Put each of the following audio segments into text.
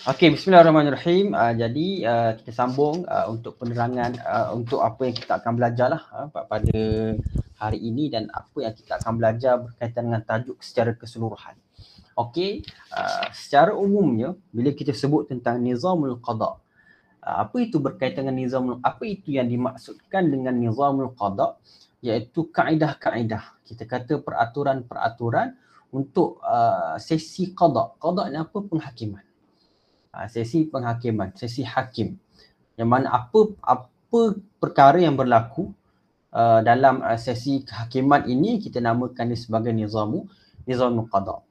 Okey, bismillahirrahmanirrahim. Uh, jadi uh, kita sambung uh, untuk penerangan uh, untuk apa yang kita akan belajar lah uh, pada hari ini dan apa yang kita akan belajar berkaitan dengan tajuk secara keseluruhan. Okey, uh, secara umumnya bila kita sebut tentang nizamul qada, uh, apa itu berkaitan dengan nizamul apa itu yang dimaksudkan dengan nizamul qada iaitu kaedah-kaedah. Kita kata peraturan-peraturan untuk uh, sesi qada. Qada ni apa? Penghakiman sesi penghakiman, sesi hakim. Yang mana apa apa perkara yang berlaku uh, dalam uh, sesi kehakiman ini kita namakan dia sebagai nizamu nizamul qada.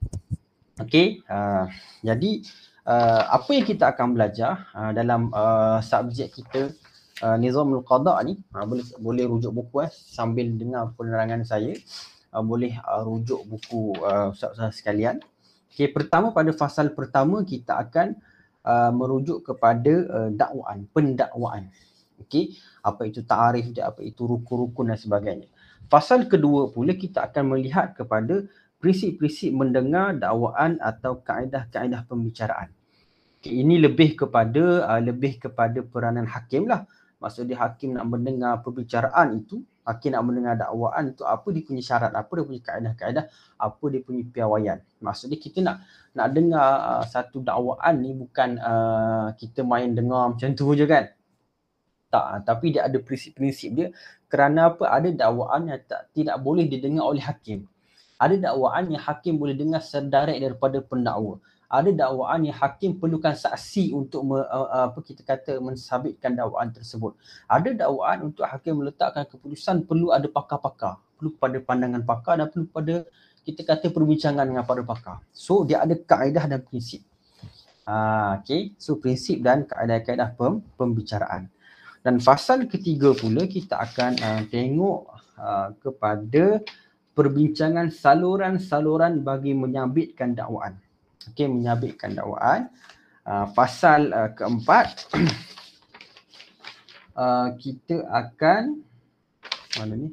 Okey, uh, jadi uh, apa yang kita akan belajar uh, dalam uh, subjek kita uh, nizamul qada ni uh, boleh boleh rujuk buku eh sambil dengar penerangan saya. Uh, boleh uh, rujuk buku uh, ustaz-ustaz sekalian. Okey, pertama pada fasal pertama kita akan uh, merujuk kepada uh, dakwaan, pendakwaan. Okey, apa itu ta'arif dia, apa itu rukun-rukun dan sebagainya. Fasal kedua pula kita akan melihat kepada prinsip-prinsip mendengar dakwaan atau kaedah-kaedah pembicaraan. Okay, ini lebih kepada uh, lebih kepada peranan hakim lah. Maksudnya hakim nak mendengar pembicaraan itu, hakim nak mendengar dakwaan itu apa dia punya syarat, apa dia punya kaedah-kaedah, apa dia punya piawaian. Maksudnya kita nak nak dengar uh, satu dakwaan ni bukan uh, kita main dengar macam tu je kan. Tak, uh, tapi dia ada prinsip-prinsip dia kerana apa? Ada dakwaan yang tak tidak boleh didengar oleh hakim. Ada dakwaan yang hakim boleh dengar sedirect daripada pendakwa. Ada dakwaan yang hakim perlukan saksi untuk me, uh, apa kita kata mensabitkan dakwaan tersebut. Ada dakwaan untuk hakim meletakkan keputusan perlu ada pakar-pakar, perlu pada pandangan pakar dan perlu pada kita kata perbincangan dengan para pakar. So dia ada kaedah dan prinsip. Ha, okay. So prinsip dan kaedah-kaedah pem, pembicaraan. Dan fasal ketiga pula kita akan uh, tengok uh, kepada perbincangan saluran-saluran bagi menyabitkan dakwaan. Okay, menyabitkan dakwaan. Uh, fasal uh, keempat uh, kita akan mana ni?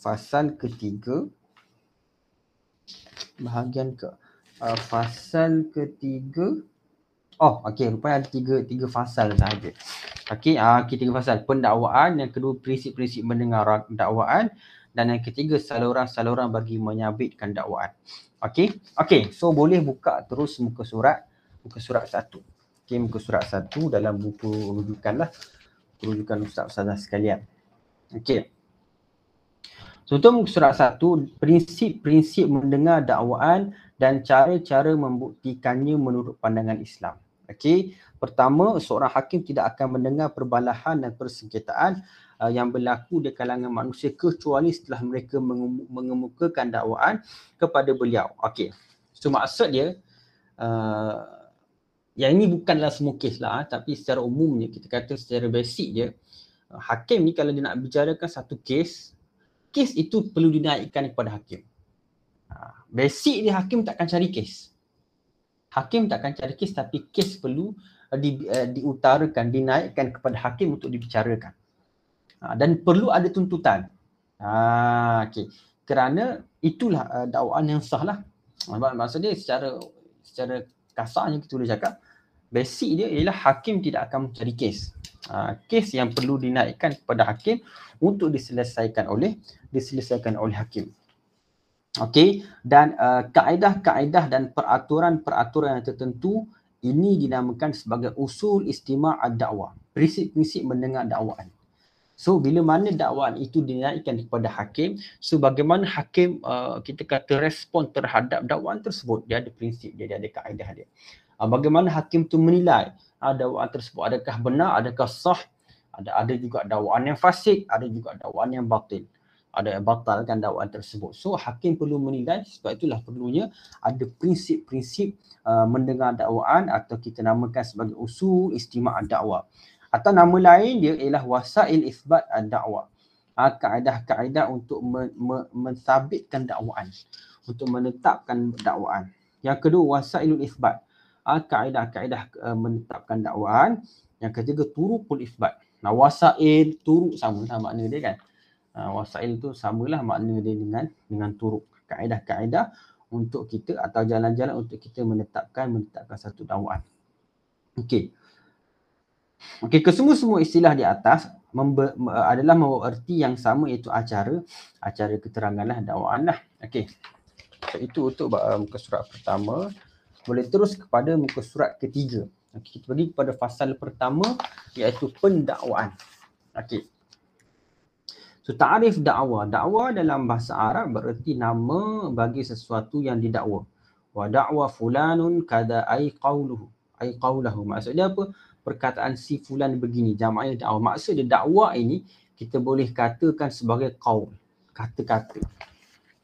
Fasal ketiga. Bahagian ke? Uh, fasal ketiga. Oh okey rupanya ada tiga tiga fasal sahaja. Okey uh, okay, tiga fasal. Pendakwaan yang kedua prinsip-prinsip mendengar dakwaan dan yang ketiga saluran-saluran bagi menyabitkan dakwaan. Okey? Okey so boleh buka terus muka surat. Muka surat satu. Okey muka surat satu dalam buku rujukan lah rujukan ustaz-ustazah sekalian. Okey. Contoh surat satu, prinsip-prinsip mendengar dakwaan dan cara-cara membuktikannya menurut pandangan Islam. Okey, pertama seorang hakim tidak akan mendengar perbalahan dan persengketaan uh, yang berlaku di kalangan manusia kecuali setelah mereka mengemukakan dakwaan kepada beliau. Okey. So maksud dia uh, yang ini bukanlah semua kes lah tapi secara umumnya kita kata secara basic je uh, hakim ni kalau dia nak bicarakan satu kes kes itu perlu dinaikkan kepada hakim. Ha, basic dia hakim takkan cari kes. Hakim takkan cari kes tapi kes perlu di, uh, diutarakan, dinaikkan kepada hakim untuk dibicarakan. Ha, dan perlu ada tuntutan. Ha, okay. Kerana itulah uh, dakwaan yang sah lah. Maksudnya secara secara kasarnya kita boleh cakap basic dia ialah hakim tidak akan mencari kes. Ha, kes yang perlu dinaikkan kepada hakim untuk diselesaikan oleh diselesaikan oleh hakim. Okey dan uh, kaedah-kaedah dan peraturan-peraturan yang tertentu ini dinamakan sebagai usul istima' ad-da'wah. Prinsip-prinsip mendengar dakwaan. So bila mana dakwaan itu dinaikkan kepada hakim, so bagaimana hakim uh, kita kata respon terhadap dakwaan tersebut, dia ada prinsip dia, ada kaedah dia. Uh, bagaimana hakim tu menilai uh, dakwaan tersebut adakah benar, adakah sah, ada ada juga dakwaan yang fasik, ada juga dakwaan yang batil ada yang batalkan dakwaan tersebut. So hakim perlu menilai sebab itulah perlunya ada prinsip-prinsip uh, mendengar dakwaan atau kita namakan sebagai usul istima' dakwah. Atau nama lain dia ialah wasail isbat dakwah. Uh, kaedah-kaedah untuk me- me- mensabitkan dakwaan. Untuk menetapkan dakwaan. Yang kedua wasailul isbat. Uh, kaedah-kaedah uh, menetapkan dakwaan. Yang ketiga turukul isbat. Nah wasail turuk sama sama makna dia kan uh, wasail tu samalah makna dia dengan dengan turuk kaedah-kaedah untuk kita atau jalan-jalan untuk kita menetapkan menetapkan satu dakwaan. Okey. Okey, kesemua-semua istilah di atas membe, adalah membawa erti yang sama iaitu acara acara keteranganlah dakwaan lah. Okey. So, itu untuk uh, muka surat pertama. Boleh terus kepada muka surat ketiga. Okay, kita pergi kepada fasal pertama iaitu pendakwaan. Okey. So ta'rif dakwah. Dakwah dalam bahasa Arab bererti nama bagi sesuatu yang didakwa. Wa da'wa fulanun kada ai qawluhu. Ai qawlahu. Maksudnya apa? Perkataan si fulan begini. Jamaknya dakwah. Maksud dia ini kita boleh katakan sebagai qaul. Kata-kata.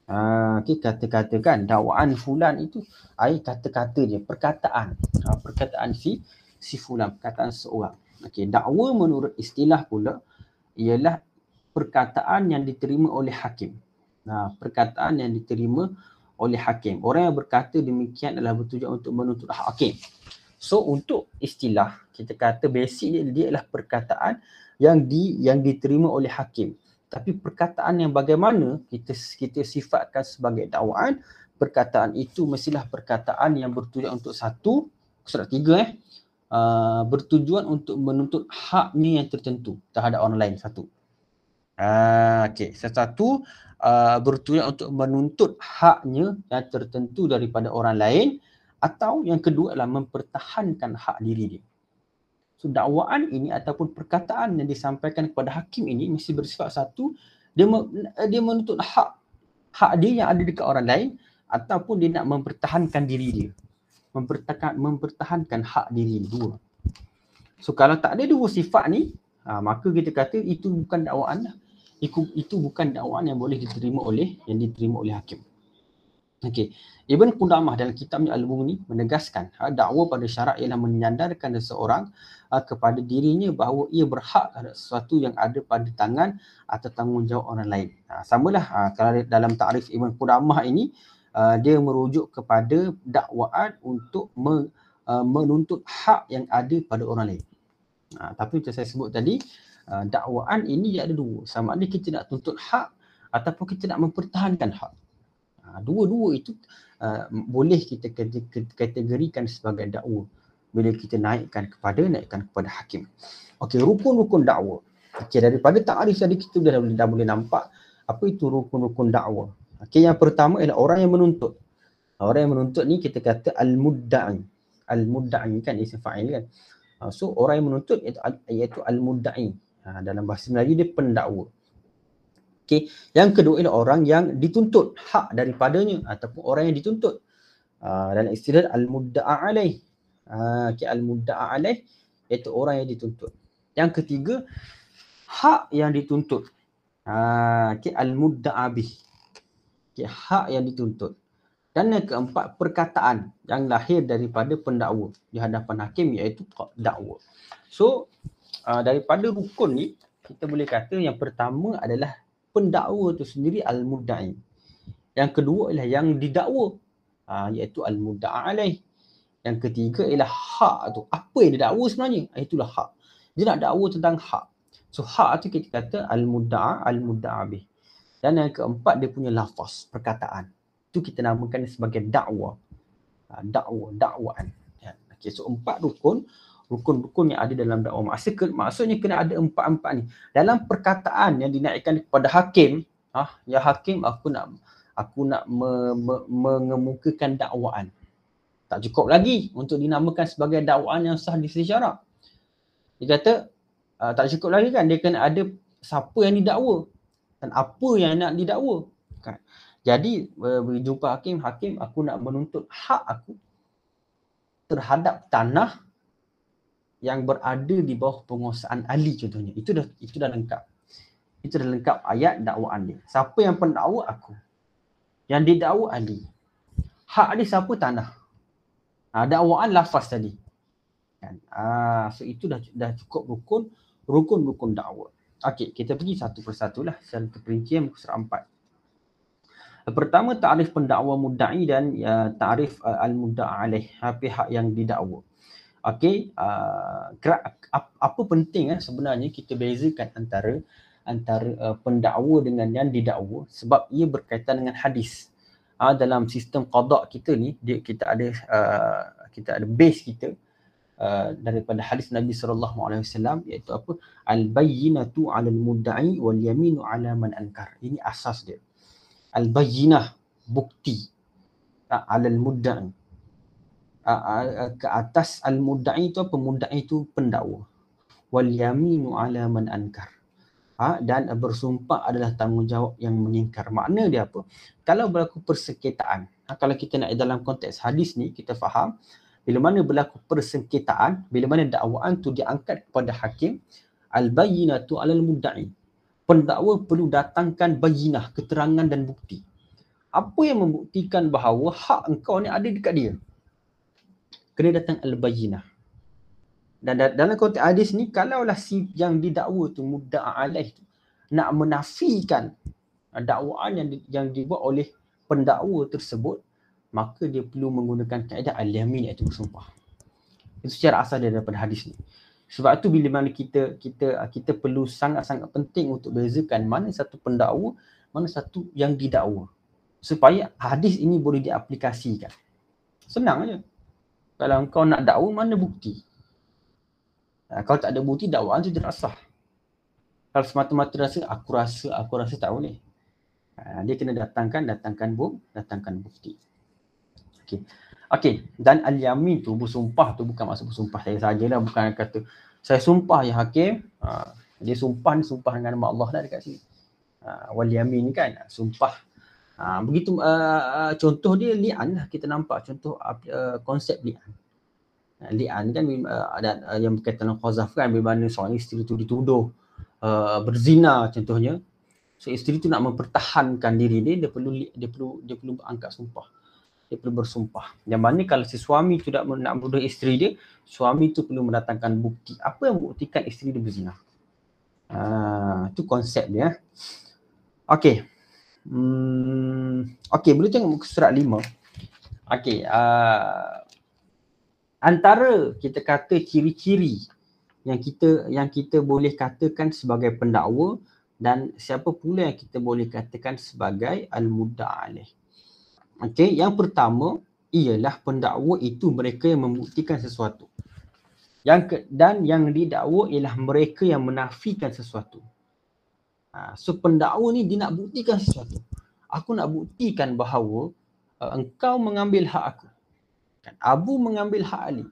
Uh, okay, kata-kata kan. Dakwaan fulan itu ai kata-kata je. Perkataan. Uh, perkataan si si fulan. Perkataan seorang. Okay, dakwa menurut istilah pula ialah perkataan yang diterima oleh hakim. Nah, perkataan yang diterima oleh hakim. Orang yang berkata demikian adalah bertujuan untuk menuntut hakim. So untuk istilah kita kata basic dia, dia adalah perkataan yang di yang diterima oleh hakim. Tapi perkataan yang bagaimana kita kita sifatkan sebagai dakwaan, perkataan itu mestilah perkataan yang bertujuan untuk satu, surat tiga eh, uh, bertujuan untuk menuntut haknya yang tertentu terhadap orang lain satu. Uh, okay. Sesuatu uh, bertujuan untuk menuntut haknya yang tertentu daripada orang lain atau yang kedua adalah mempertahankan hak diri dia. So dakwaan ini ataupun perkataan yang disampaikan kepada hakim ini mesti bersifat satu dia dia menuntut hak hak dia yang ada dekat orang lain ataupun dia nak mempertahankan diri dia. Mempertahankan mempertahankan hak diri dua. So kalau tak ada dua sifat ni, ha, maka kita kata itu bukan dakwaan lah itu, itu bukan dakwaan yang boleh diterima oleh yang diterima oleh hakim. Okey. Ibn Qudamah dalam kitabnya Al-Mughni menegaskan ha, dakwa pada syarak ialah menyandarkan seseorang ha, kepada dirinya bahawa ia berhak terhadap sesuatu yang ada pada tangan atau tanggungjawab orang lain. Ha, samalah ha, kalau dalam takrif Ibn Qudamah ini ha, dia merujuk kepada dakwaan untuk me, uh, menuntut hak yang ada pada orang lain. Ha, tapi macam saya sebut tadi, uh, dakwaan ini dia ada dua. Sama ada kita nak tuntut hak ataupun kita nak mempertahankan hak. Uh, dua-dua itu uh, boleh kita kategorikan sebagai dakwa bila kita naikkan kepada naikkan kepada hakim. Okey, rukun-rukun dakwa. Okey, daripada takrif tadi kita dah, dah, boleh nampak apa itu rukun-rukun dakwa. Okey, yang pertama ialah orang yang menuntut. Orang yang menuntut ni kita kata al-mudda'i. Al-mudda'i kan isim fa'il kan. So orang yang menuntut iaitu, iaitu al-mudda'i. Dalam bahasa Melayu dia pendakwa. Okey, yang kedua ialah orang yang dituntut hak daripadanya ataupun orang yang dituntut. Uh, dalam istilah al-mudda'a alaih. Uh, okey, al-mudda'a alaih iaitu orang yang dituntut. Yang ketiga, hak yang dituntut. Uh, okey, al-mudda'a bih. Okey, hak yang dituntut. Dan yang keempat, perkataan yang lahir daripada pendakwa di hadapan hakim iaitu dakwa. So, uh, daripada rukun ni kita boleh kata yang pertama adalah pendakwa tu sendiri al-mudda'i. Yang kedua ialah yang didakwa uh, iaitu al-mudda'a alaih. Yang ketiga ialah hak tu. Apa yang didakwa sebenarnya? Ah, itulah hak. Dia nak dakwa tentang hak. So hak tu kita kata al-mudda'a al-mudda'a bih. Dan yang keempat dia punya lafaz, perkataan. Itu kita namakan sebagai dakwa. Uh, dakwa, dakwaan. Ya. Okay, so empat rukun rukun-rukun yang ada dalam dakwah. Maksud maksudnya kena ada empat-empat ni. Dalam perkataan yang dinaikkan kepada hakim ah ya hakim aku nak aku nak me, me, mengemukakan dakwaan. Tak cukup lagi untuk dinamakan sebagai dakwaan yang sah di sisi syarak. Dia kata uh, tak cukup lagi kan dia kena ada siapa yang didakwa dan apa yang nak didakwa. Kan? Jadi berjumpa hakim hakim aku nak menuntut hak aku terhadap tanah yang berada di bawah penguasaan Ali contohnya. Itu dah itu dah lengkap. Itu dah lengkap ayat dakwaan dia. Siapa yang pendakwa aku? Yang didakwa Ali. Hak dia siapa tanah? Ha, dakwaan lafaz tadi. Kan? Ha, so itu dah dah cukup rukun rukun-rukun dakwah. Okey, kita pergi satu persatu lah secara terperincian muka surat empat. Pertama, ta'rif pendakwa mudda'i dan uh, ta'rif uh, al-mudda'a alaih, pihak yang didakwa. Okey, uh, apa penting eh, sebenarnya kita bezakan antara antara uh, pendakwa dengan yang didakwa sebab ia berkaitan dengan hadis. uh, dalam sistem qada kita ni dia kita ada uh, kita ada base kita uh, daripada hadis Nabi sallallahu alaihi wasallam iaitu apa? Al bayyinatu 'ala al mudda'i wal yaminu 'ala man ankar. Ini asas dia. Al bayyinah bukti uh, 'ala al mudda'i ke atas al mudda'i itu apa mudda'i itu pendakwa wal yaminu 'ala man ankar ha, dan bersumpah adalah tanggungjawab yang mengingkar. Makna dia apa? Kalau berlaku persengketaan, ha, kalau kita nak dalam konteks hadis ni, kita faham bila mana berlaku persengketaan, bila mana dakwaan tu diangkat kepada hakim, al-bayyinatu alal mudda'i. Pendakwa perlu datangkan bayinah, keterangan dan bukti. Apa yang membuktikan bahawa hak engkau ni ada dekat dia? Kena datang al-bayyinah dan dalam konteks hadis ni kalaulah si yang didakwa tu mudda'a alaih tu nak menafikan dakwaan yang di, yang dibuat oleh pendakwa tersebut maka dia perlu menggunakan kaedah al-yamin iaitu bersumpah. Itu secara asal daripada hadis ni. Sebab tu bila mana kita kita kita perlu sangat-sangat penting untuk bezakan mana satu pendakwa, mana satu yang didakwa. Supaya hadis ini boleh diaplikasikan. Senang aja. Kalau kau nak dakwa mana bukti? Ha, kalau tak ada bukti dakwaan tu tidak sah. Kalau semata-mata rasa aku rasa aku rasa tak boleh. Ha, dia kena datangkan datangkan buk datangkan bukti. Okey. Okey, dan al-yamin tu bersumpah tu bukan maksud bersumpah saya sajalah bukan kata saya sumpah ya hakim. Ha, dia sumpah ni sumpah dengan nama Allah dah dekat sini. Ha, wal yamin kan sumpah. Ha, begitu uh, uh, contoh dia li'an lah kita nampak. Contoh uh, konsep li'an. Uh, li'an kan uh, ada uh, yang berkaitan dengan qazaf kan. Bila mana seorang isteri tu dituduh uh, berzina contohnya. So isteri tu nak mempertahankan diri dia dia perlu dia perlu dia perlu angkat sumpah. Dia perlu bersumpah. Yang mana kalau si suami tu nak nak menuduh isteri dia suami tu perlu mendatangkan bukti. Apa yang membuktikan isteri dia berzina? Uh, tu konsep dia. Okey hmm, okey boleh tengok muka surat 5 okey uh, antara kita kata ciri-ciri yang kita yang kita boleh katakan sebagai pendakwa dan siapa pula yang kita boleh katakan sebagai al-mudda' alaih. Okey, yang pertama ialah pendakwa itu mereka yang membuktikan sesuatu. Yang ke, dan yang didakwa ialah mereka yang menafikan sesuatu. Ha, so pendakwa ni dia nak buktikan sesuatu. Aku nak buktikan bahawa uh, engkau mengambil hak aku. Kan? Abu mengambil hak Ali.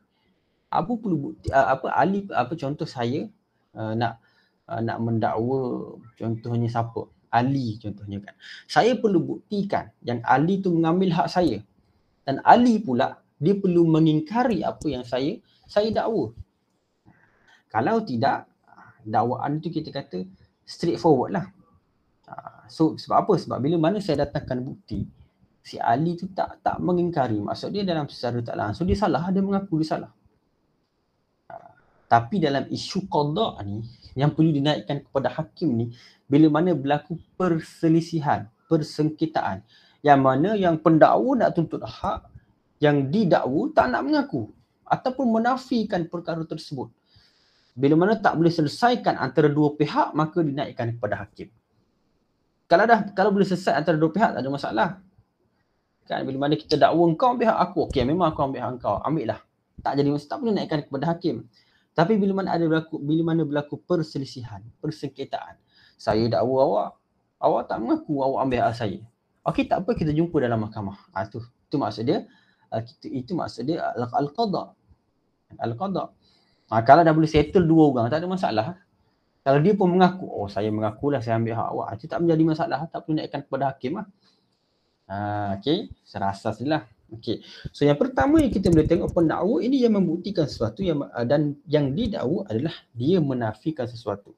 Abu perlu bukti uh, apa Ali apa contoh saya uh, nak uh, nak mendakwa contohnya siapa? Ali contohnya kan. Saya perlu buktikan yang Ali tu mengambil hak saya. Dan Ali pula dia perlu mengingkari apa yang saya saya dakwa. Kalau tidak dakwaan tu kita kata straightforward lah. So sebab apa? Sebab bila mana saya datangkan bukti, si Ali tu tak tak mengingkari maksud dia dalam secara tak langsung dia salah dia mengaku dia salah ha, tapi dalam isu qada ni yang perlu dinaikkan kepada hakim ni bila mana berlaku perselisihan persengketaan yang mana yang pendakwa nak tuntut hak yang didakwa tak nak mengaku ataupun menafikan perkara tersebut bila mana tak boleh selesaikan antara dua pihak maka dinaikkan kepada hakim kalau dah kalau boleh selesai antara dua pihak tak ada masalah Kan bila mana kita dakwa kau ambil hak aku, okey memang aku ambil hak kau, ambil lah. Tak jadi mesti tak boleh naikkan kepada hakim. Tapi bila mana ada berlaku bila mana berlaku perselisihan, persengketaan. Saya dakwa awak, awak tak mengaku awak ambil hak saya. Okey tak apa kita jumpa dalam mahkamah. Ha, tu tu maksud dia kita, itu maksud dia al-qada. Al-qada. Ha, kalau dah boleh settle dua orang tak ada masalah. Kalau dia pun mengaku, oh saya mengakulah saya ambil hak awak. Itu tak menjadi masalah, tak perlu naikkan kepada hakim lah. Ha, okay, secara asas lah. Okay. So yang pertama yang kita boleh tengok pendakwa ini yang membuktikan sesuatu yang dan yang didakwa adalah dia menafikan sesuatu.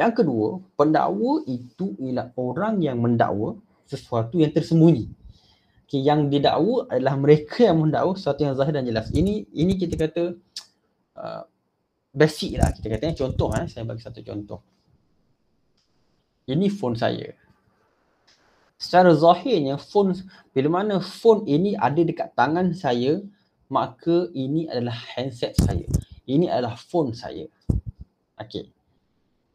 Yang kedua, pendakwa itu ialah orang yang mendakwa sesuatu yang tersembunyi. Okay, yang didakwa adalah mereka yang mendakwa sesuatu yang zahir dan jelas. Ini ini kita kata uh, basic lah kita kata. Contoh eh, saya bagi satu contoh. Ini phone saya secara zahirnya phone bila mana phone ini ada dekat tangan saya maka ini adalah handset saya ini adalah phone saya okey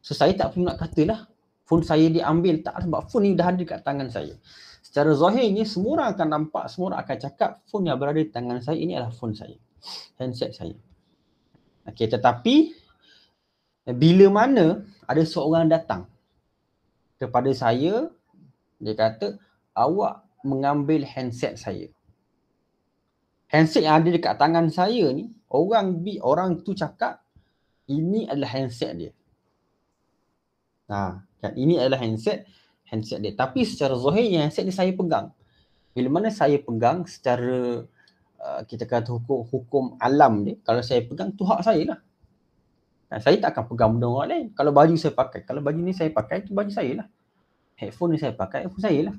so saya tak perlu nak katalah phone saya diambil tak sebab phone ni dah ada dekat tangan saya secara zahirnya semua orang akan nampak, semua orang akan cakap phone yang berada di tangan saya ini adalah phone saya. Handset saya. Okey, tetapi bila mana ada seorang datang kepada saya, dia kata, awak mengambil handset saya. Handset yang ada dekat tangan saya ni, orang bi orang tu cakap ini adalah handset dia. Ha, kan ini adalah handset handset dia. Tapi secara zahirnya handset ni saya pegang. Bila mana saya pegang secara uh, kita kata hukum hukum alam ni, kalau saya pegang tu hak saya lah. Nah, saya tak akan pegang benda orang lain. Kalau baju saya pakai, kalau baju ni saya pakai, itu baju saya lah. Headphone ni saya pakai, headphone saya lah.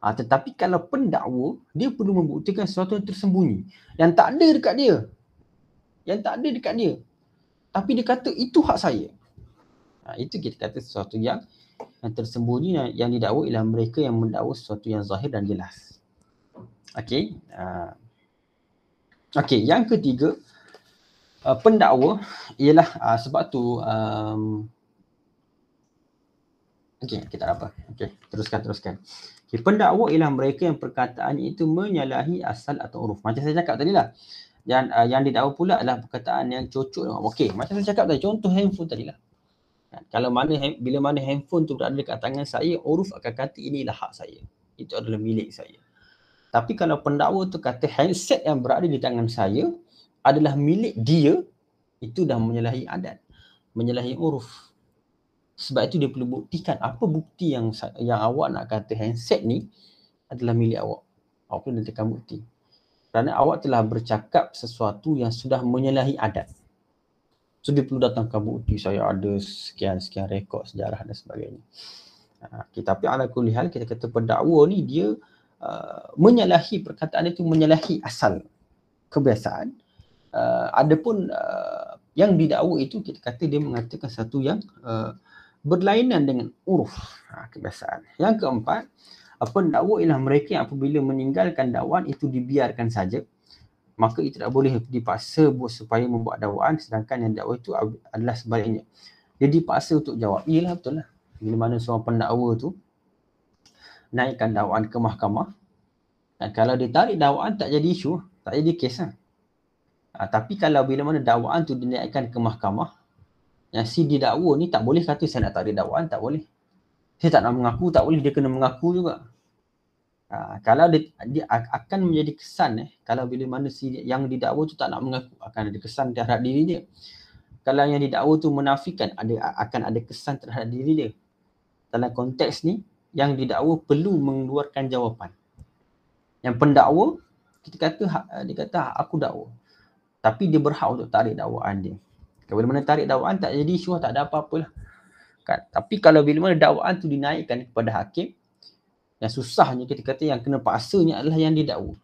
Ha, tetapi kalau pendakwa, dia perlu membuktikan sesuatu yang tersembunyi. Yang tak ada dekat dia. Yang tak ada dekat dia. Tapi dia kata, itu hak saya. Ha, itu kita kata sesuatu yang yang tersembunyi yang, yang didakwa ialah mereka yang mendakwa sesuatu yang zahir dan jelas. Okey. Uh, Okey, yang ketiga, uh, pendakwa ialah uh, sebab tu um, okey kita apa. Okey teruskan teruskan. Okay, pendakwa ialah mereka yang perkataan itu menyalahi asal atau uruf. Macam saya cakap tadi lah. Dan uh, yang didakwa pula adalah perkataan yang cocok okey macam saya cakap tadi contoh handphone tadi lah. Kan, kalau mana bila mana handphone tu berada dekat tangan saya uruf akan kata inilah hak saya. Itu adalah milik saya tapi kalau pendakwa tu kata handset yang berada di tangan saya adalah milik dia itu dah menyalahi adat, menyalahi uruf. Sebab itu dia perlu buktikan apa bukti yang yang awak nak kata handset ni adalah milik awak. Awak perlu letakkan bukti. Kerana awak telah bercakap sesuatu yang sudah menyalahi adat. So dia perlu datangkan bukti saya ada sekian-sekian rekod sejarah dan sebagainya. Ha, okay, tapi ala kulihal kita kata pendakwa ni dia uh, menyalahi perkataan itu menyalahi asal kebiasaan uh, ada pun uh, yang didakwa itu kita kata dia mengatakan satu yang uh, berlainan dengan uruf ha, kebiasaan. Yang keempat, apa pendakwa ialah mereka yang apabila meninggalkan dakwaan itu dibiarkan saja maka itu tidak boleh dipaksa supaya membuat dakwaan sedangkan yang dakwa itu adalah sebaliknya. Dia dipaksa untuk jawab. Iyalah betul lah. Bila mana seorang pendakwa tu naikkan dakwaan ke mahkamah dan kalau dia tarik dakwaan tak jadi isu, tak jadi kes lah. Ha, tapi kalau bila mana dakwaan tu dinaikkan ke mahkamah, yang si didakwa ni tak boleh kata saya nak tarik dakwaan, tak boleh. Saya tak nak mengaku, tak boleh. Dia kena mengaku juga. Ha, kalau dia, dia akan menjadi kesan eh, kalau bila mana si yang didakwa tu tak nak mengaku, akan ada kesan terhadap diri dia. Kalau yang didakwa tu menafikan, ada akan ada kesan terhadap diri dia. Dalam konteks ni, yang didakwa perlu mengeluarkan jawapan. Yang pendakwa, kita kata, dia kata aku dakwa tapi dia berhak untuk tarik dakwaan dia. Kalau mana tarik dakwaan tak jadi isu tak ada apa-apa lah. Kan? Tapi kalau bila mana dakwaan tu dinaikkan kepada hakim, yang susahnya kita kata yang kena paksanya adalah yang didakwa.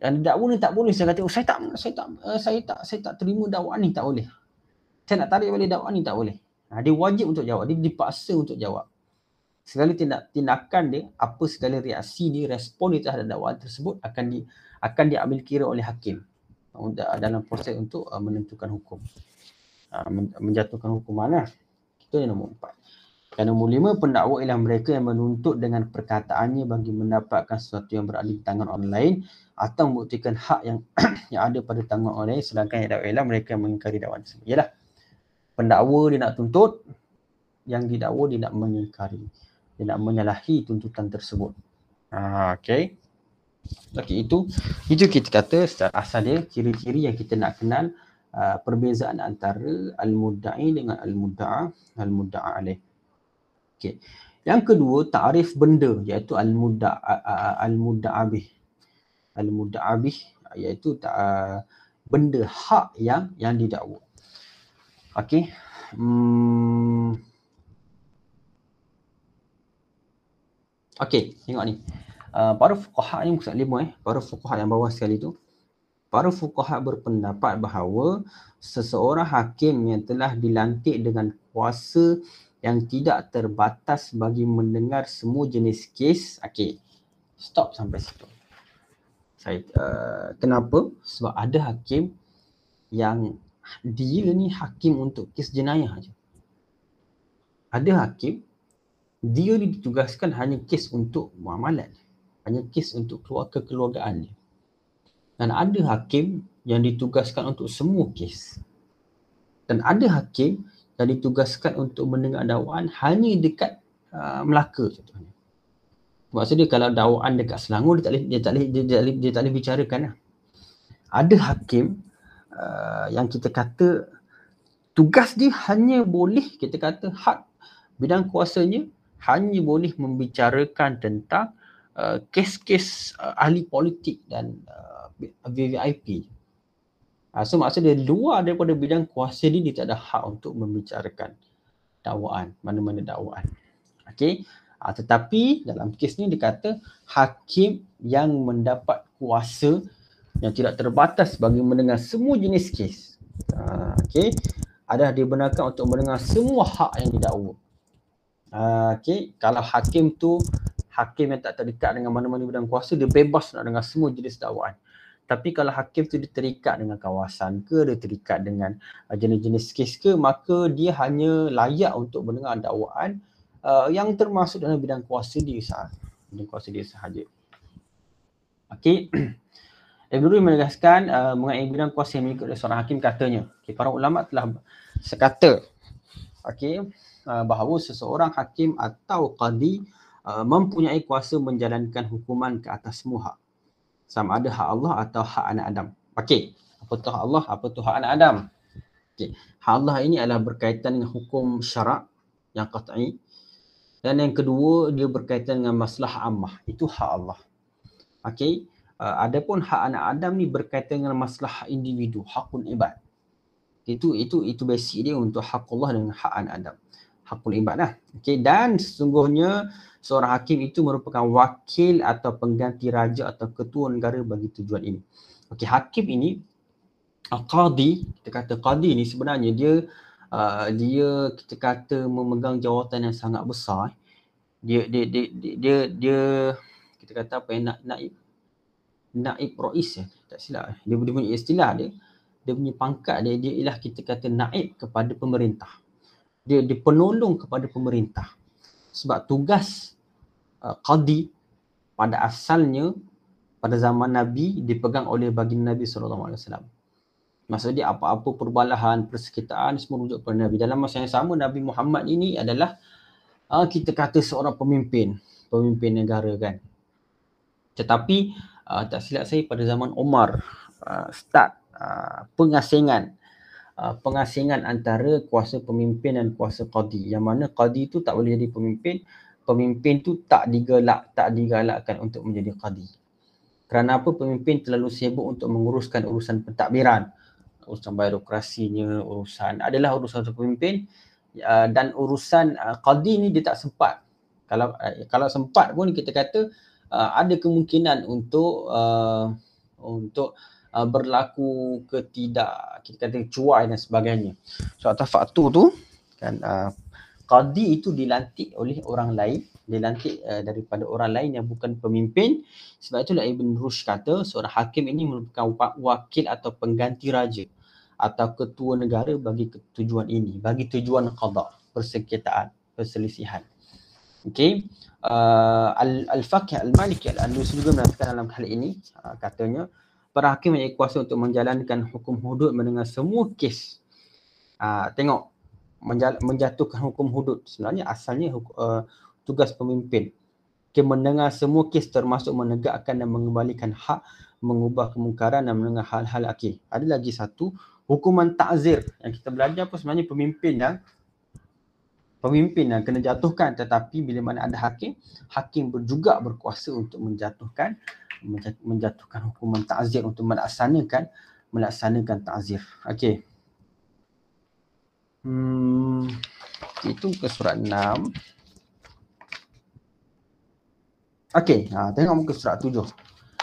Yang didakwa ni tak boleh saya kata oh, saya tak saya tak uh, saya tak saya tak terima dakwaan ni tak boleh. Saya nak tarik balik dakwaan ni tak boleh. Ha, dia wajib untuk jawab, dia dipaksa untuk jawab. Segala tindak, tindakan dia, apa segala reaksi dia, respon dia terhadap dakwaan tersebut akan di akan diambil kira oleh hakim dalam proses untuk uh, menentukan hukum. Uh, menjatuhkan hukuman lah. Itu yang nombor empat. Yang nombor lima, pendakwa ialah mereka yang menuntut dengan perkataannya bagi mendapatkan sesuatu yang berada di tangan orang lain atau membuktikan hak yang yang ada pada tangan orang lain sedangkan yang dakwa ialah mereka yang mengingkari dakwaan tersebut. Yalah. Pendakwa dia nak tuntut, yang didakwa dia nak mengingkari. Dia nak menyalahi tuntutan tersebut. Ah, okay. Okey itu itu kita kata secara asal dia ciri-ciri yang kita nak kenal uh, perbezaan antara al-mudda'i dengan al-mudda'a al-mudda'a alaih. Okey. Yang kedua takrif benda iaitu al-mudda'a al-mudda'a bih. Al-mudda'a bih iaitu uh, benda hak yang yang didakwa. Okey. Hmm. Okey, tengok ni. Uh, para fuqaha ni maksud lima eh para fuqaha yang bawah sekali tu para fuqaha berpendapat bahawa seseorang hakim yang telah dilantik dengan kuasa yang tidak terbatas bagi mendengar semua jenis kes okey stop sampai situ. Saya uh, kenapa? Sebab ada hakim yang dia ni hakim untuk kes jenayah aja. Ada hakim dia ditugaskan hanya kes untuk muamalat. Hanya kes untuk keluarga kekeluargaan dia. Dan ada hakim yang ditugaskan untuk semua kes. Dan ada hakim yang ditugaskan untuk mendengar dakwaan hanya dekat uh, Melaka contohnya. Maksudnya kalau dakwaan dekat Selangor dia tak boleh dia tak boleh dia, dia, dia, dia tak boleh bicarakan lah. Ada hakim uh, yang kita kata tugas dia hanya boleh kita kata hak bidang kuasanya hanya boleh membicarakan tentang uh, kes-kes uh, ahli politik dan uh, VVIP. Uh, so maksudnya luar daripada bidang kuasa dia, dia tak ada hak untuk membicarakan dakwaan, mana-mana dakwaan. Okay. Uh, tetapi dalam kes ni dia kata hakim yang mendapat kuasa yang tidak terbatas bagi mendengar semua jenis kes. Uh, okay. Adalah dibenarkan untuk mendengar semua hak yang didakwa. Uh, okay. Kalau hakim tu hakim yang tak terikat dengan mana-mana bidang kuasa dia bebas nak dengar semua jenis dakwaan. Tapi kalau hakim tu dia terikat dengan kawasan ke, dia terikat dengan uh, jenis-jenis kes ke, maka dia hanya layak untuk mendengar dakwaan uh, yang termasuk dalam bidang kuasa dia sah. Bidang kuasa dia sahaja. Okey. Ibn Rui menegaskan uh, mengenai bidang kuasa yang mengikut seorang hakim katanya. Okay, para ulama telah sekata okay, Uh, bahawa seseorang hakim atau qadi uh, mempunyai kuasa menjalankan hukuman ke atas semua hak. Sama ada hak Allah atau hak anak Adam. Okey, apa tu hak Allah, apa tu hak anak Adam? Okey, hak Allah ini adalah berkaitan dengan hukum syarak yang qat'i. Dan yang kedua, dia berkaitan dengan masalah ammah. Itu hak Allah. Okey, uh, adapun hak anak Adam ni berkaitan dengan masalah individu, hakul ibad. Itu itu itu basic dia untuk hak Allah dengan hak anak Adam hakul ibad lah. Okay. Dan sesungguhnya seorang hakim itu merupakan wakil atau pengganti raja atau ketua negara bagi tujuan ini. Okay. Hakim ini, qadi, kita kata qadi ni sebenarnya dia uh, dia kita kata memegang jawatan yang sangat besar. Dia dia dia dia, dia, dia kita kata apa yang nak naib naib rais ya tak silap dia, dia punya istilah dia dia punya pangkat dia dia ialah kita kata naib kepada pemerintah dia, dia penolong kepada pemerintah sebab tugas uh, qadi pada asalnya pada zaman Nabi dipegang oleh baginda Nabi SAW. Maksudnya apa-apa perbalahan, persekitaan semua rujuk kepada Nabi. Dalam masa yang sama Nabi Muhammad ini adalah uh, kita kata seorang pemimpin, pemimpin negara kan. Tetapi uh, tak silap saya pada zaman Omar uh, start uh, pengasingan pengasingan antara kuasa pemimpin dan kuasa qadi. Yang mana qadi tu tak boleh jadi pemimpin pemimpin tu tak digalak tak digalakkan untuk menjadi qadi. Kerana apa? Pemimpin terlalu sibuk untuk menguruskan urusan pentadbiran. Urusan birokrasinya urusan adalah urusan pemimpin. Uh, dan urusan uh, qadi ni dia tak sempat. Kalau uh, kalau sempat pun kita kata uh, ada kemungkinan untuk uh, untuk uh, berlaku ketidak kita kata cuai dan sebagainya. So atas faktor tu kan uh, qadi itu dilantik oleh orang lain, dilantik uh, daripada orang lain yang bukan pemimpin. Sebab itulah Ibn Rushd kata seorang hakim ini merupakan wakil atau pengganti raja atau ketua negara bagi tujuan ini, bagi tujuan qada, persengketaan, perselisihan. Okey. Uh, Al-Faqih Al-Maliki Al-Andalusi juga mengatakan dalam hal ini uh, katanya para hakim mempunyai kuasa untuk menjalankan hukum hudud mendengar semua kes. Uh, tengok menjal- menjatuhkan hukum hudud sebenarnya asalnya uh, tugas pemimpin. Okay, mendengar semua kes termasuk menegakkan dan mengembalikan hak, mengubah kemungkaran dan mendengar hal-hal okay. Ada lagi satu hukuman takzir yang kita belajar pun sebenarnya pemimpin yang pemimpin yang kena jatuhkan tetapi bila mana ada hakim, hakim juga berkuasa untuk menjatuhkan menjatuhkan hukuman ta'zir untuk melaksanakan melaksanakan ta'zir. Okey. Hmm, itu ke surat 6. Okey, ha, tengok muka surat 7.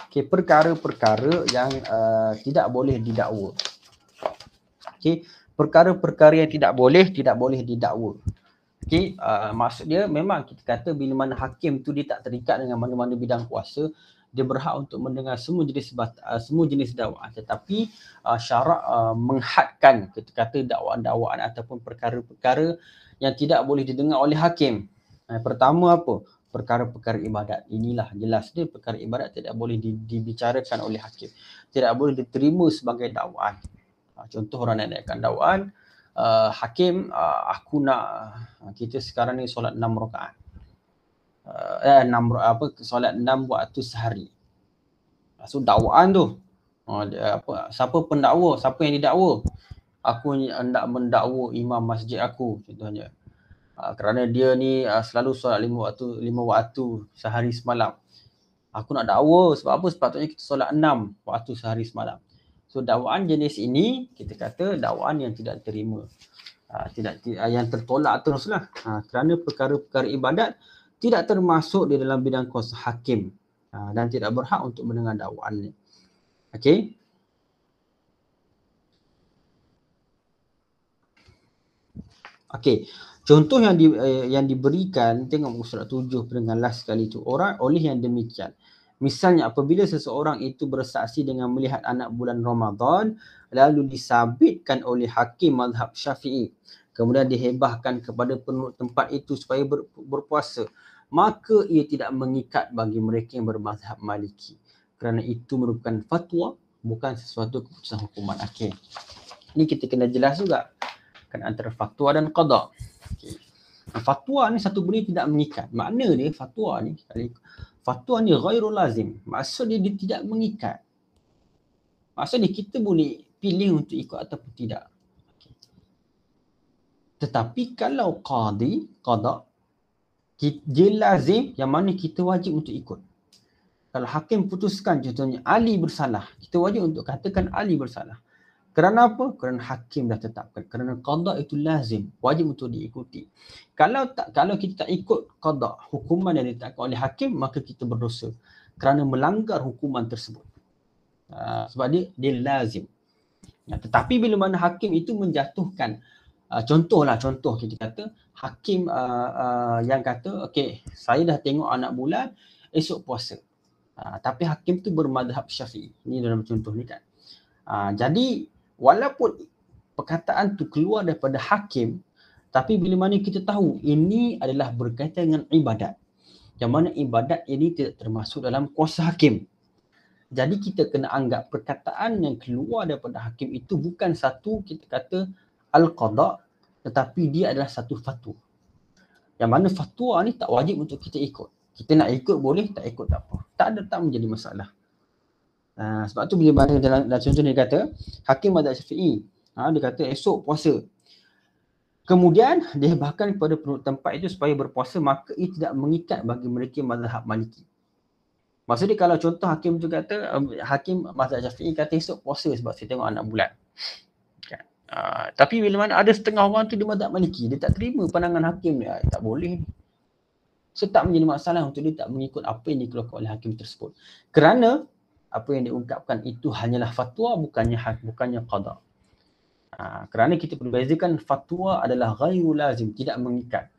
Okey, perkara-perkara yang uh, tidak boleh didakwa. Okey, perkara-perkara yang tidak boleh tidak boleh didakwa. Okey, uh, maksud dia memang kita kata bila mana hakim tu dia tak terikat dengan mana-mana bidang kuasa, dia berhak untuk mendengar semua jenis uh, semua jenis dakwaan tetapi uh, syarak uh, menghadkan kita kata dakwaan-dakwaan ataupun perkara-perkara yang tidak boleh didengar oleh hakim Uh, pertama apa? Perkara-perkara ibadat. Inilah jelas dia perkara ibadat tidak boleh di, dibicarakan oleh hakim. Tidak boleh diterima sebagai dakwaan. Uh, contoh orang nak naikkan dakwaan, uh, hakim uh, aku nak uh, kita sekarang ni solat 6 rakaat. Uh, eh 6 apa solat 6 waktu sehari. So dakwaan tu. Uh, apa siapa pendakwa, siapa yang didakwa? Aku hendak mendakwa imam masjid aku contohnya. Uh, kerana dia ni uh, selalu solat lima waktu lima waktu sehari semalam. Aku nak dakwa sebab apa? Sepatutnya kita solat enam waktu sehari semalam. So dakwaan jenis ini kita kata dakwaan yang tidak terima. Uh, tidak yang tertolak teruslah. Kerana perkara-perkara ibadat tidak termasuk di dalam bidang kuasa hakim uh, dan tidak berhak untuk mendengar dakwaan ni. Okey. Okey. Contoh yang di, eh, yang diberikan tengok muka surat tujuh dengan last sekali tu orang oleh yang demikian. Misalnya apabila seseorang itu bersaksi dengan melihat anak bulan Ramadan lalu disabitkan oleh hakim mazhab Syafi'i kemudian dihebahkan kepada penduduk tempat itu supaya ber, berpuasa maka ia tidak mengikat bagi mereka yang bermazhab Maliki kerana itu merupakan fatwa bukan sesuatu keputusan hukuman akhir. Ini kita kena jelas juga kan antara fatwa dan qada. Okay. Fatwa ni satu benda tidak mengikat. Makna dia fatwa ni fatwa ni ghairu lazim. Maksud dia, dia tidak mengikat. Maksud dia kita boleh pilih untuk ikut ataupun tidak. Okay. Tetapi kalau qadi, qada, dia lazim yang mana kita wajib untuk ikut. Kalau hakim putuskan contohnya Ali bersalah, kita wajib untuk katakan Ali bersalah. Kerana apa? Kerana hakim dah tetapkan. Kerana qada itu lazim, wajib untuk diikuti. Kalau tak kalau kita tak ikut qada, hukuman yang ditetapkan oleh hakim, maka kita berdosa kerana melanggar hukuman tersebut. Uh, sebab dia dia lazim. Ya, tetapi bila mana hakim itu menjatuhkan uh, contohlah contoh kita kata hakim uh, uh, yang kata okey saya dah tengok anak bulan esok puasa. Uh, tapi hakim tu bermadhab syafi'i. Ini dalam contoh ni kan. Uh, jadi walaupun perkataan tu keluar daripada hakim tapi bila mana kita tahu ini adalah berkaitan dengan ibadat yang mana ibadat ini tidak termasuk dalam kuasa hakim jadi kita kena anggap perkataan yang keluar daripada hakim itu bukan satu kita kata al-qada tetapi dia adalah satu fatwa. Yang mana fatwa ni tak wajib untuk kita ikut. Kita nak ikut boleh tak ikut tak apa. Tak ada tak menjadi masalah. Ha, sebab tu bila mana dalam, dalam contoh dia kata hakim mazhab syafi'i ha, dia kata esok puasa. Kemudian dia bahkan kepada penduduk tempat itu supaya berpuasa maka ia tidak mengikat bagi mereka mazhab maliki. Maksudnya kalau contoh hakim tu kata um, hakim mazhab syafi'i kata esok puasa sebab saya tengok anak bulan ha, tapi bila mana ada setengah orang tu dia mazhab maliki dia tak terima pandangan hakim dia tak boleh so tak menjadi masalah untuk dia tak mengikut apa yang dikeluarkan oleh hakim tersebut kerana apa yang diungkapkan itu hanyalah fatwa bukannya bukannya qada. Ha, kerana kita perlu bezakan fatwa adalah ghairu lazim tidak mengikat.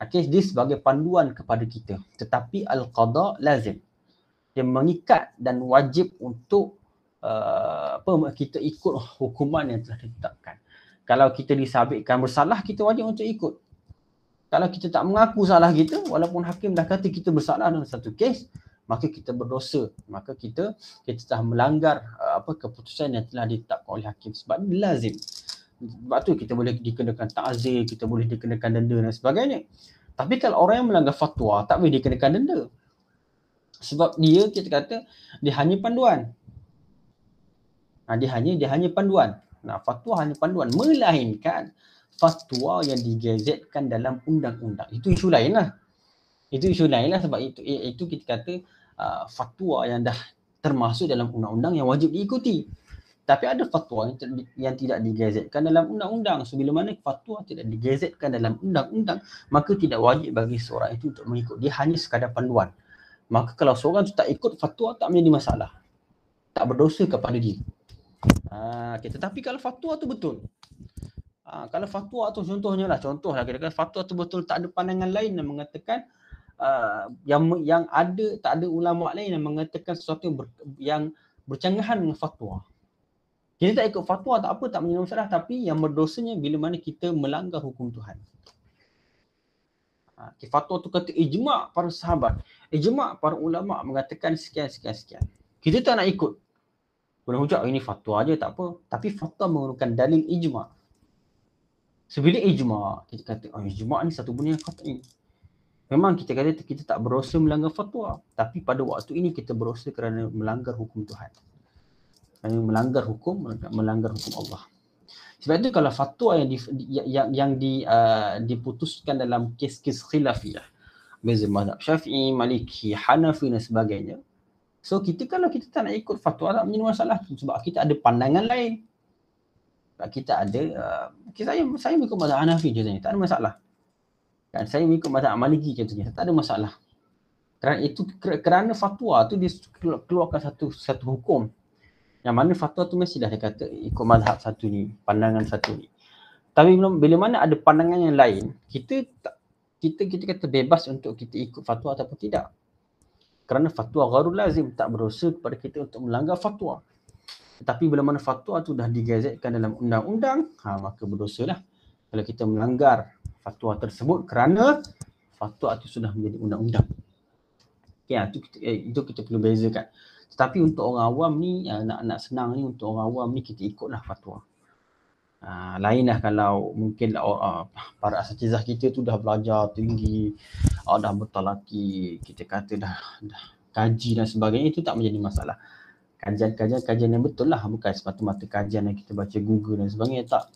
Okey, dia sebagai panduan kepada kita. Tetapi al-qada lazim. Dia mengikat dan wajib untuk uh, apa kita ikut hukuman yang telah ditetapkan. Kalau kita disabitkan bersalah, kita wajib untuk ikut. Kalau kita tak mengaku salah kita, walaupun hakim dah kata kita bersalah dalam satu kes, maka kita berdosa. Maka kita kita telah melanggar uh, apa keputusan yang telah ditetapkan oleh hakim sebab ini lazim. Sebab tu kita boleh dikenakan ta'zir kita boleh dikenakan denda dan sebagainya. Tapi kalau orang yang melanggar fatwa tak boleh dikenakan denda. Sebab dia kita kata dia hanya panduan nah, dia hanya dia hanya panduan nah fatwa hanya panduan melainkan fatwa yang digazetkan dalam undang-undang itu isu lain lah itu isu lain lah sebab itu itu kita kata uh, fatwa yang dah termasuk dalam undang-undang yang wajib diikuti. Tapi ada fatwa yang, ter- yang tidak digazetkan dalam undang-undang. So bila mana fatwa tidak digazetkan dalam undang-undang, maka tidak wajib bagi seorang itu untuk mengikut. Dia hanya sekadar panduan. Maka kalau seorang itu tak ikut fatwa, tak menjadi masalah. Tak berdosa kepada dia. Ha, okay. Tetapi kalau fatwa tu betul. Ha, kalau fatwa tu contohnya lah, contoh lah, kira fatwa tu betul tak ada pandangan lain yang mengatakan uh, yang yang ada tak ada ulama lain yang mengatakan sesuatu yang, ber, yang bercanggahan dengan fatwa. Kita tak ikut fatwa tak apa tak menjadi masalah tapi yang berdosanya bila mana kita melanggar hukum Tuhan. Ha, okay, fatwa tu kata ijma' para sahabat. Ijma' para ulama' mengatakan sekian, sekian, sekian. Kita tak nak ikut. Boleh hujat ini fatwa aja tak apa. Tapi fatwa menggunakan dalil ijma'. Sebila ijma' kita kata oh ijma' ni satu benda yang qat'i. Memang kita kata kita tak berusaha melanggar fatwa. Tapi pada waktu ini kita berusaha kerana melanggar hukum Tuhan. Kerana melanggar hukum, melanggar hukum Allah. Sebab itu kalau fatwa yang di, yang yang di uh, diputuskan dalam kes-kes khilafiyah beza mazhab Syafi'i, Maliki, Hanafi dan sebagainya. So kita kalau kita tak nak ikut fatwa tak menjadi masalah sebab kita ada pandangan lain. Sebab kita ada uh, saya saya ikut mazhab Hanafi contohnya tak ada masalah. Kan saya ikut mazhab Maliki contohnya tak ada masalah. Kerana itu kerana fatwa tu dia keluarkan satu satu hukum yang mana fatwa tu mesti dah dia kata ikut mazhab satu ni, pandangan satu ni. Tapi bila, bila mana ada pandangan yang lain, kita tak kita kita kata bebas untuk kita ikut fatwa ataupun tidak. Kerana fatwa gharul lazim tak berusaha kepada kita untuk melanggar fatwa. Tetapi bila mana fatwa tu dah digazetkan dalam undang-undang, ha, maka berdosa lah kalau kita melanggar fatwa tersebut kerana fatwa itu sudah menjadi undang-undang. Okay, itu, kita, eh, itu kita perlu bezakan. Tetapi untuk orang awam ni, uh, nak nak senang ni untuk orang awam ni kita ikutlah fatwa. Uh, lainlah kalau mungkin uh, para asatizah kita tu dah belajar tinggi, uh, dah bertalaki, kita kata dah, dah kaji dan sebagainya, itu tak menjadi masalah. Kajian-kajian kajian yang betul lah, bukan semata-mata kajian yang kita baca Google dan sebagainya, tak.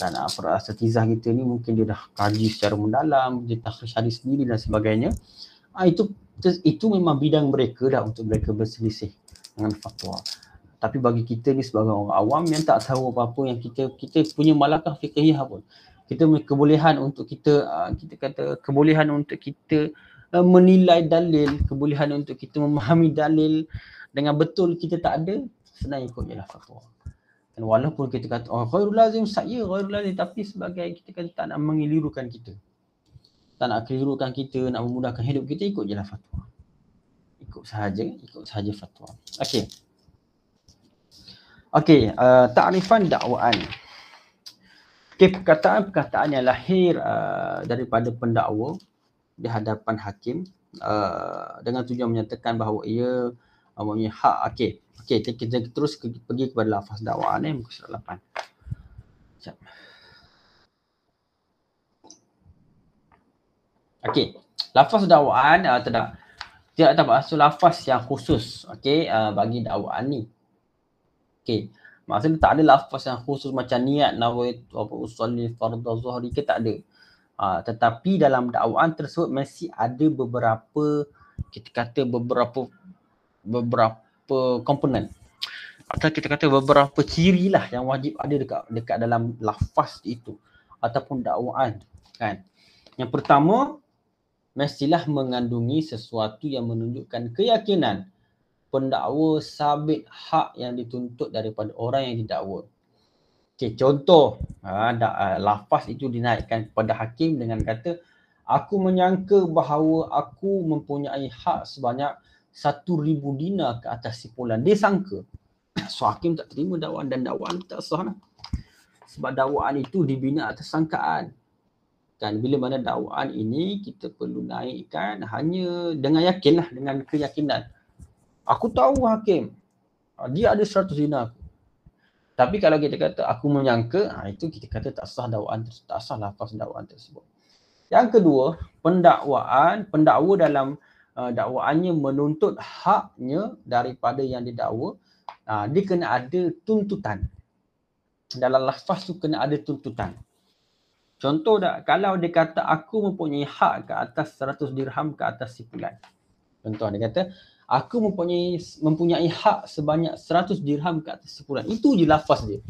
Dan uh, para asatizah kita ni mungkin dia dah kaji secara mendalam, dia tak hadis sendiri dan sebagainya. Uh, itu itu memang bidang mereka dah untuk mereka berselisih dengan fatwa. Tapi bagi kita ni sebagai orang awam yang tak tahu apa-apa yang kita kita punya malakah fikihiyah pun. Kita punya kebolehan untuk kita uh, kita kata kebolehan untuk kita uh, menilai dalil, kebolehan untuk kita memahami dalil dengan betul kita tak ada, senang ikut je lah fatwa. Dan walaupun kita kata oh ghairul lazim saya ghairul lazim tapi sebagai kita kata tak nak mengelirukan kita tak nak kelirukan kita, nak memudahkan hidup kita, ikut je lah fatwa. Ikut sahaja, ikut sahaja fatwa. Okey. Okey, uh, ta'rifan dakwaan. Okey, perkataan-perkataan yang lahir uh, daripada pendakwa di hadapan hakim uh, dengan tujuan menyatakan bahawa ia uh, mempunyai hak. Okey, okey kita, kita terus ke, pergi kepada lafaz dakwaan eh, muka surat 8. Sekejap. Okey. Lafaz dakwaan uh, tidak tidak ada maksud lafaz yang khusus okey uh, bagi dakwaan ni. Okey. Maksudnya tak ada lafaz yang khusus macam niat nawait apa usolli fardhu zuhri ke tak ada. Uh, tetapi dalam dakwaan tersebut mesti ada beberapa kita kata beberapa beberapa komponen atau kita kata beberapa ciri lah yang wajib ada dekat dekat dalam lafaz itu ataupun dakwaan kan. Yang pertama mestilah mengandungi sesuatu yang menunjukkan keyakinan pendakwa sabit hak yang dituntut daripada orang yang didakwa. Okay, contoh, ha, uh, lafaz itu dinaikkan kepada hakim dengan kata, aku menyangka bahawa aku mempunyai hak sebanyak satu ribu dinar ke atas sipulan. Dia sangka. So hakim tak terima dakwaan dan dakwaan tak sah lah. Sebab dakwaan itu dibina atas sangkaan kan bila mana dakwaan ini kita perlu naikkan hanya dengan yakin lah dengan keyakinan aku tahu hakim. Ah, dia ada 100 dinar tapi kalau kita kata aku menyangka ha, itu kita kata tak sah dakwaan tersebut tak sah lafaz dakwaan tersebut. Yang kedua pendakwaan pendakwa dalam uh, dakwaannya menuntut haknya daripada yang didakwa. Uh, dia kena ada tuntutan. Dalam lafaz tu kena ada tuntutan. Contoh dah, kalau dia kata aku mempunyai hak ke atas 100 dirham ke atas sipulan. Contoh dia kata, aku mempunyai mempunyai hak sebanyak 100 dirham ke atas sipulan. Itu je lafaz dia.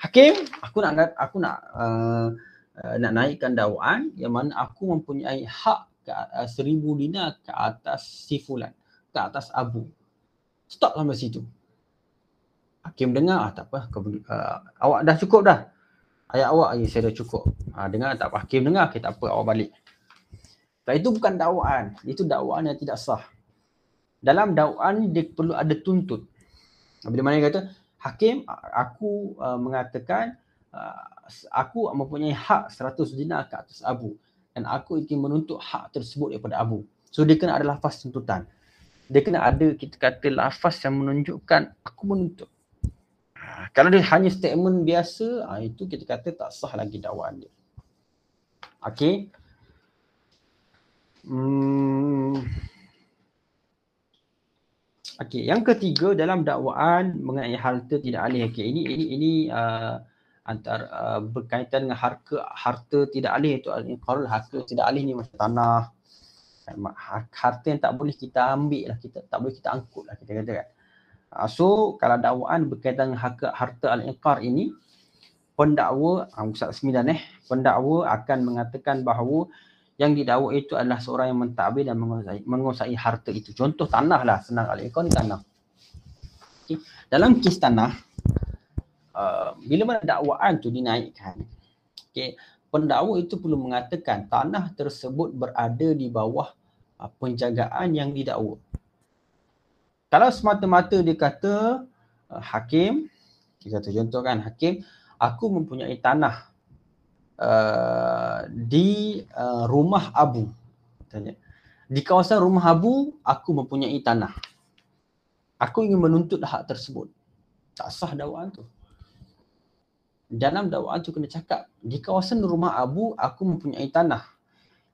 Hakim, aku nak aku nak uh, uh, nak naikkan dakwaan yang mana aku mempunyai hak ke uh, 1000 dinar ke atas sifulan, ke atas abu. Stop sampai situ. Hakim dengar, ah, tak apa, kau, uh, awak dah cukup dah ayat awak ya saya dah cukup. Ha, dengar tak apa hakim dengar kita apa awak balik. Tapi itu bukan dakwaan. Itu dakwaan yang tidak sah. Dalam dakwaan dia perlu ada tuntut. Bila mana dia kata hakim aku uh, mengatakan uh, aku mempunyai hak 100 dinar ke atas Abu. Dan aku ingin menuntut hak tersebut daripada Abu. So dia kena ada lafaz tuntutan. Dia kena ada kita kata lafaz yang menunjukkan aku menuntut. Ha, kalau dia hanya statement biasa, ha, itu kita kata tak sah lagi dakwaan dia. Okay. Hmm. Okay, yang ketiga dalam dakwaan mengenai harta tidak alih. Okay, ini ini ini uh, antara uh, berkaitan dengan harta harta tidak alih itu kalau harta tidak alih ni macam tanah harta yang tak boleh kita ambil lah kita tak boleh kita angkut lah kita kata kan uh, so kalau dakwaan berkaitan dengan harta, harta al-iqar ini pendakwa uh, Ustaz Sembilan eh pendakwa akan mengatakan bahawa yang didakwa itu adalah seorang yang mentadbir dan menguasai, menguasai harta itu. Contoh tanah lah senang al-iqar ni tanah. Okay. dalam kes tanah Uh, bila mana dakwaan tu dinaikkan okey pendakwa itu perlu mengatakan tanah tersebut berada di bawah uh, penjagaan yang didakwa. Kalau semata-mata dia kata uh, hakim kita contoh kan hakim aku mempunyai tanah uh, di uh, rumah abu. Tanya di kawasan rumah abu aku mempunyai tanah. Aku ingin menuntut hak tersebut. Tak sah dakwaan tu. Dalam dakwaan tu kena cakap di kawasan rumah Abu aku mempunyai tanah.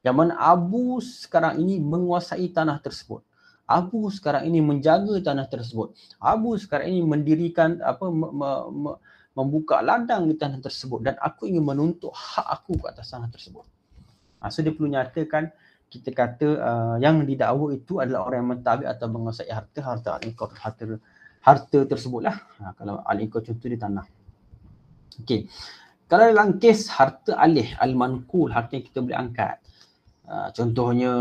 Yang mana Abu sekarang ini menguasai tanah tersebut. Abu sekarang ini menjaga tanah tersebut. Abu sekarang ini mendirikan apa me, me, me, membuka ladang di tanah tersebut dan aku ingin menuntut hak aku ke atas tanah tersebut ha, so dia perlu nyatakan kita kata uh, yang didakwa itu adalah orang yang mentadbir atau menguasai harta harta al-iqar harta harta tersebutlah ha, kalau al-iqar contoh di tanah Okey. Kalau dalam kes harta alih al-manqul, harta yang kita boleh angkat. Uh, contohnya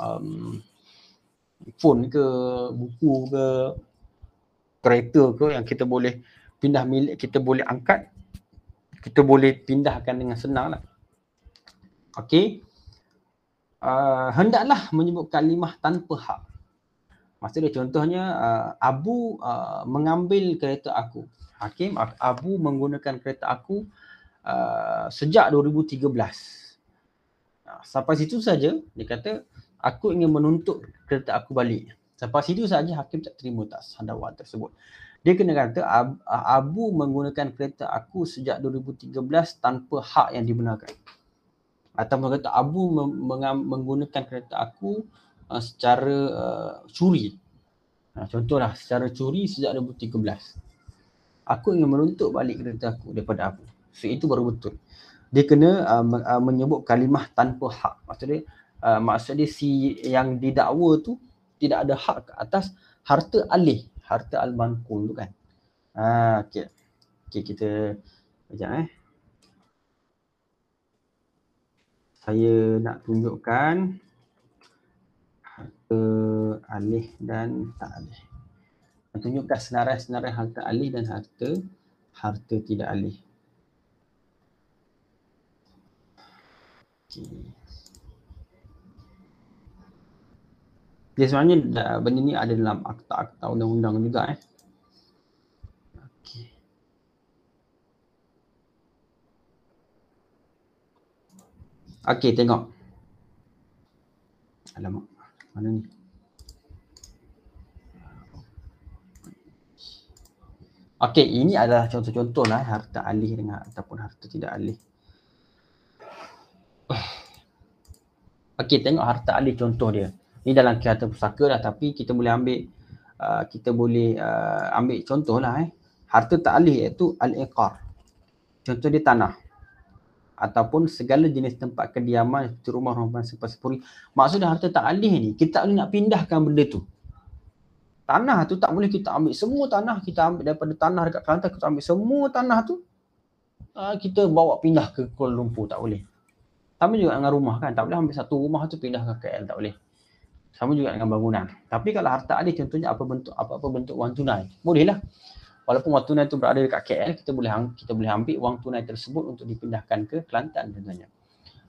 um, phone ke, buku ke, kereta ke yang kita boleh pindah milik, kita boleh angkat. Kita boleh pindahkan dengan senang lah. Okey. Uh, hendaklah menyebut kalimah tanpa hak. Maksudnya contohnya uh, Abu uh, mengambil kereta aku hakim Abu menggunakan kereta aku uh, sejak 2013. Uh, sampai situ saja dia kata aku ingin menuntut kereta aku balik. Sampai situ saja hakim tak terima tak dakwaan tersebut. Dia kena kata Abu menggunakan kereta aku sejak 2013 tanpa hak yang dibenarkan. Atau kata Abu menggunakan kereta aku uh, secara uh, curi. Nah, contohlah secara curi sejak 2013 aku ingin menuntut balik kereta aku daripada aku. So itu baru betul. Dia kena uh, uh, menyebut kalimah tanpa hak. Maksudnya uh, maksudnya si yang didakwa tu tidak ada hak ke atas harta alih, harta al-manqul tu kan. Ha okey. Okey kita kejap eh. Saya nak tunjukkan harta alih dan tak alih tunjukkan senarai-senarai harta alih dan harta harta tidak alih. Okay. Dia sebenarnya benda ni ada dalam akta-akta undang-undang juga eh. Okey. Tengok. Alamak. Mana ni? Okey, ini adalah contoh-contoh lah harta alih dengan ataupun harta tidak alih. Okey, tengok harta alih contoh dia. Ini dalam kata pusaka lah tapi kita boleh ambil uh, kita boleh uh, ambil contoh lah eh. Harta tak alih iaitu al-iqar. Contoh dia tanah. Ataupun segala jenis tempat kediaman seperti rumah, rumah, sepuri. Maksudnya harta tak alih ni, kita tak boleh nak pindahkan benda tu tanah tu tak boleh kita ambil semua tanah kita ambil daripada tanah dekat Kelantan kita ambil semua tanah tu uh, kita bawa pindah ke Kuala Lumpur tak boleh sama juga dengan rumah kan tak boleh ambil satu rumah tu pindah ke KL tak boleh sama juga dengan bangunan tapi kalau harta ada contohnya apa bentuk apa-apa bentuk wang tunai boleh lah walaupun wang tunai tu berada dekat KL kita boleh kita boleh ambil wang tunai tersebut untuk dipindahkan ke Kelantan contohnya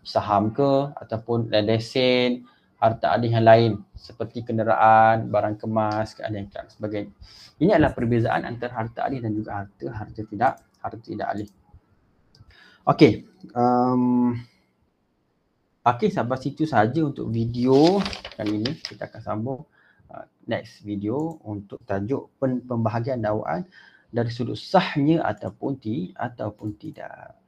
saham ke ataupun lesen harta alih yang lain seperti kenderaan, barang kemas, keahlian dan sebagainya. Ini adalah perbezaan antara harta alih dan juga harta harta tidak harta tidak alih. Okey. Um, Okey, sampai situ saja untuk video kali ini. Kita akan sambung uh, next video untuk tajuk pembahagian dakwaan dari sudut sahnya ataupun ti ataupun tidak.